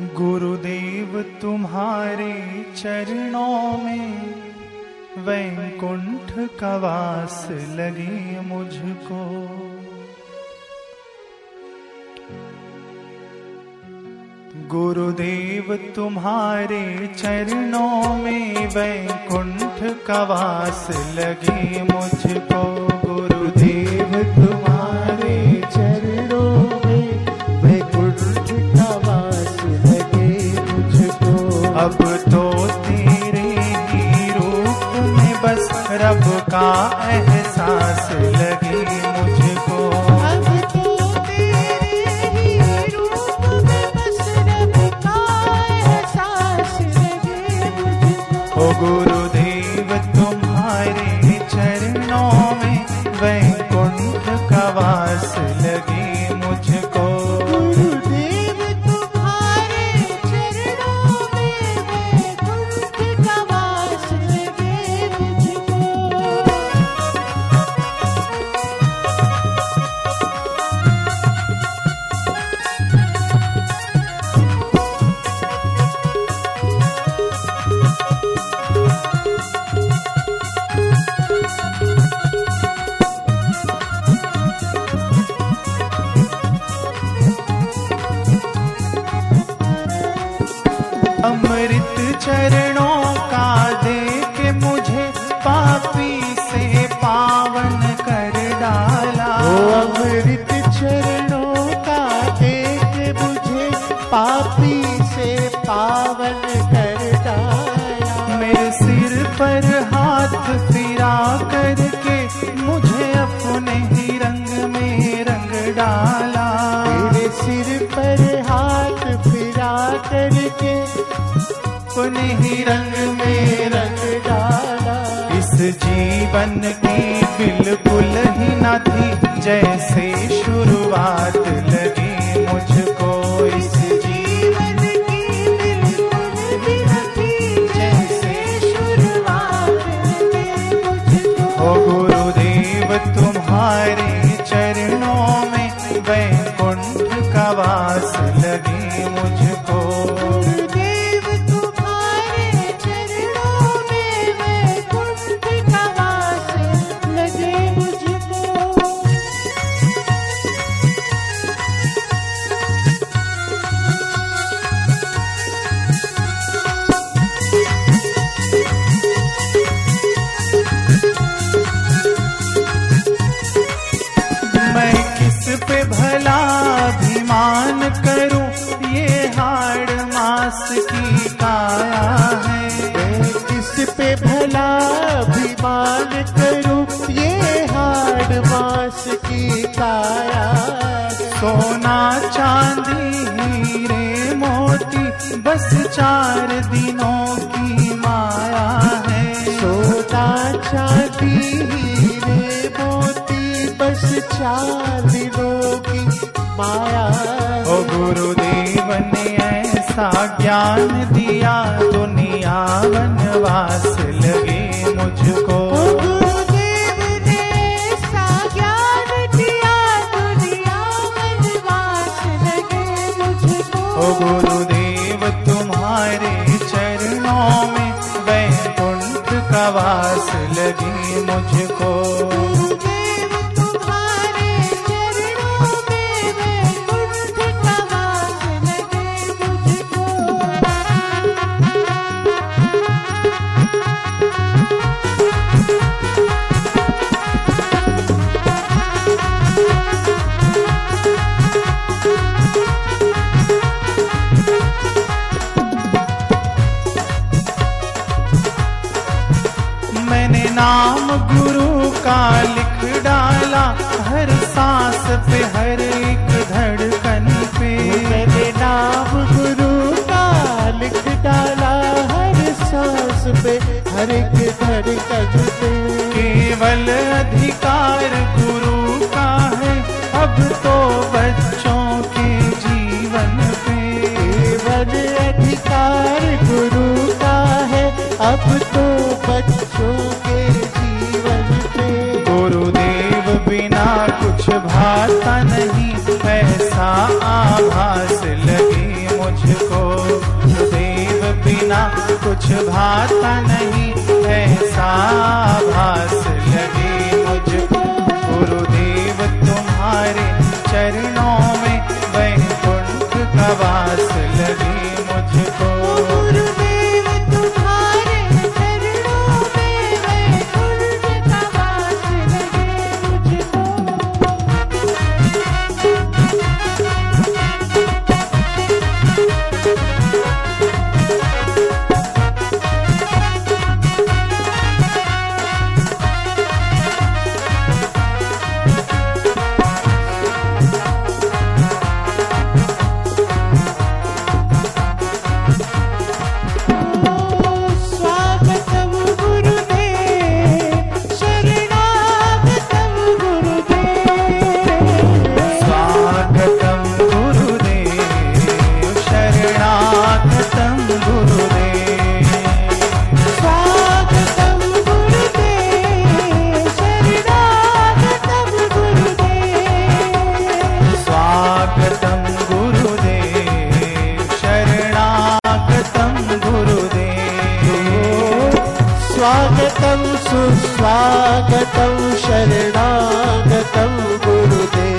गुरुदेव तुम्हारे चरणों में वैकुंठ का वास लगे मुझको। गुरुदेव तुम्हारे चरणों में वैकुंठ का वास लगे मुझको। गुरुदेव तुम्हारे का एहसास चरणों का दे के मुझे पापी से पावन कर डाला। ओ अमृत चरणों का देख मुझे पापी से पावन कर डाला। मेरे सिर पर हाथ फिरा करके मुझे अपने ही रंग में रंग डाला। अपने ही रंग में रंग डाला। इस जीवन की बिल्कुल ही न थी, जैसे शुरुआत करूँ? ये हाड़ मास की काया। सोना चांदी, हीरे मोती, बस चार दिनों की माया है। सोना चांदी, हीरे मोती, बस चार दिनों की माया ओ गुरुदेव ने ऐसा ज्ञान दिया, दुनिया वनवास लगे मुझको। ओ गुरुदेव तुम्हारे चरणों में वैकुंठ का वास लगे मुझको। नाम गुरु का लिख डाला हर सांस पे हर एक धड़कन पे। मैंने नाम गुरु का लिख डाला हर सांस पे हर एक धड़कन पे। केवल अधिकार गुरु का है अब तो बच्चों के जीवन पे। केवल अधिकार गुरु का है अब तो बच्चों कुछ भाता नहीं। स्वागतं सुस्वागतं शरणागतं गुरुदे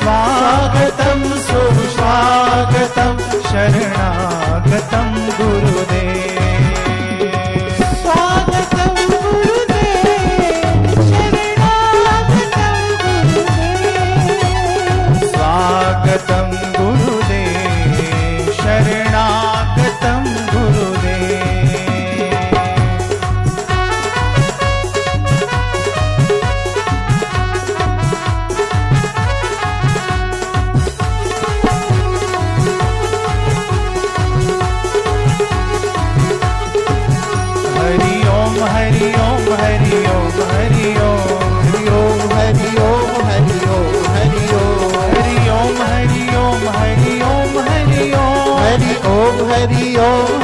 स्वागतं सुस्वागतं शरणागतं गुरुदे हरि ओम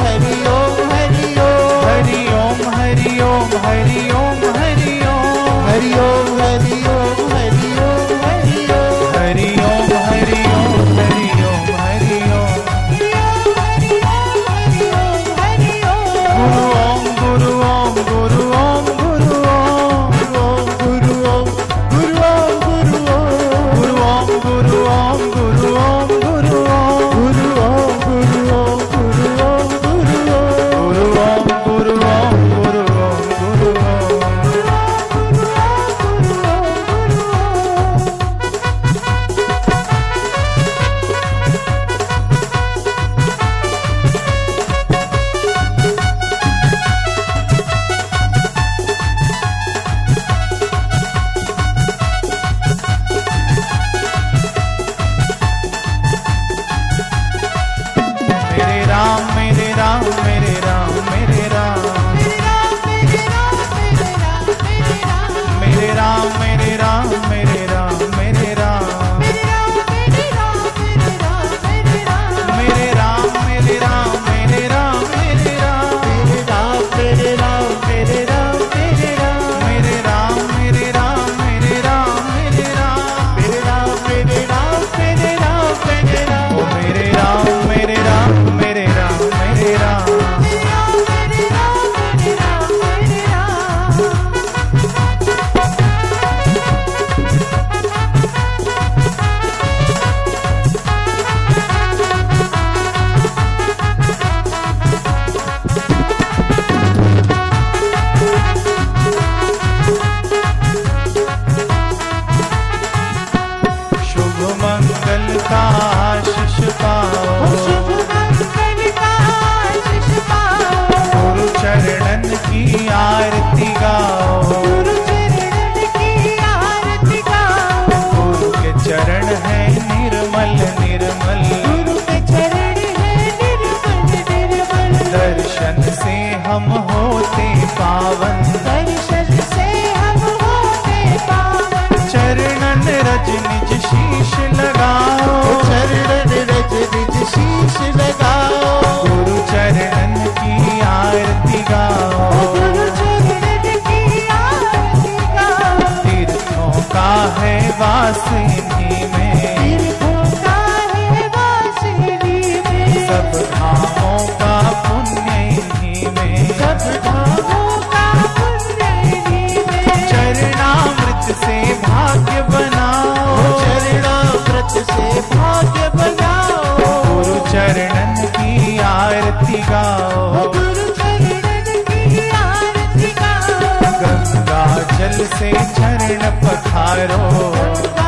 あれの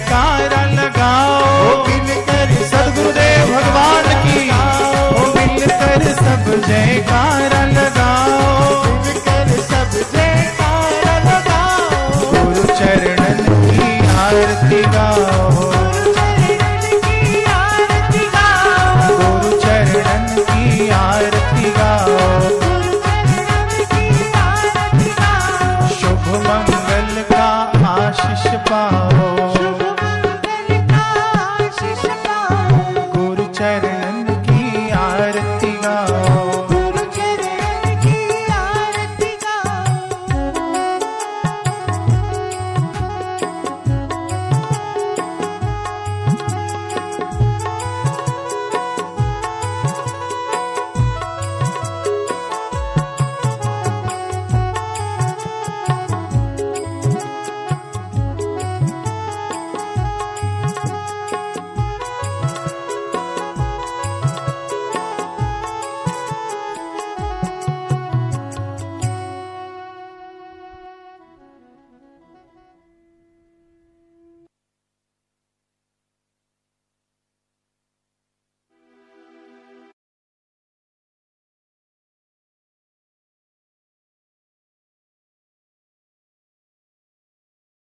जयकारा लगाओ। मिलकर सदगुरुदेव भगवान की। मिलकर सब जयकारा लगाओ।